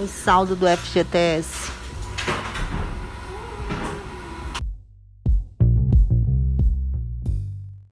o saldo do FGTS.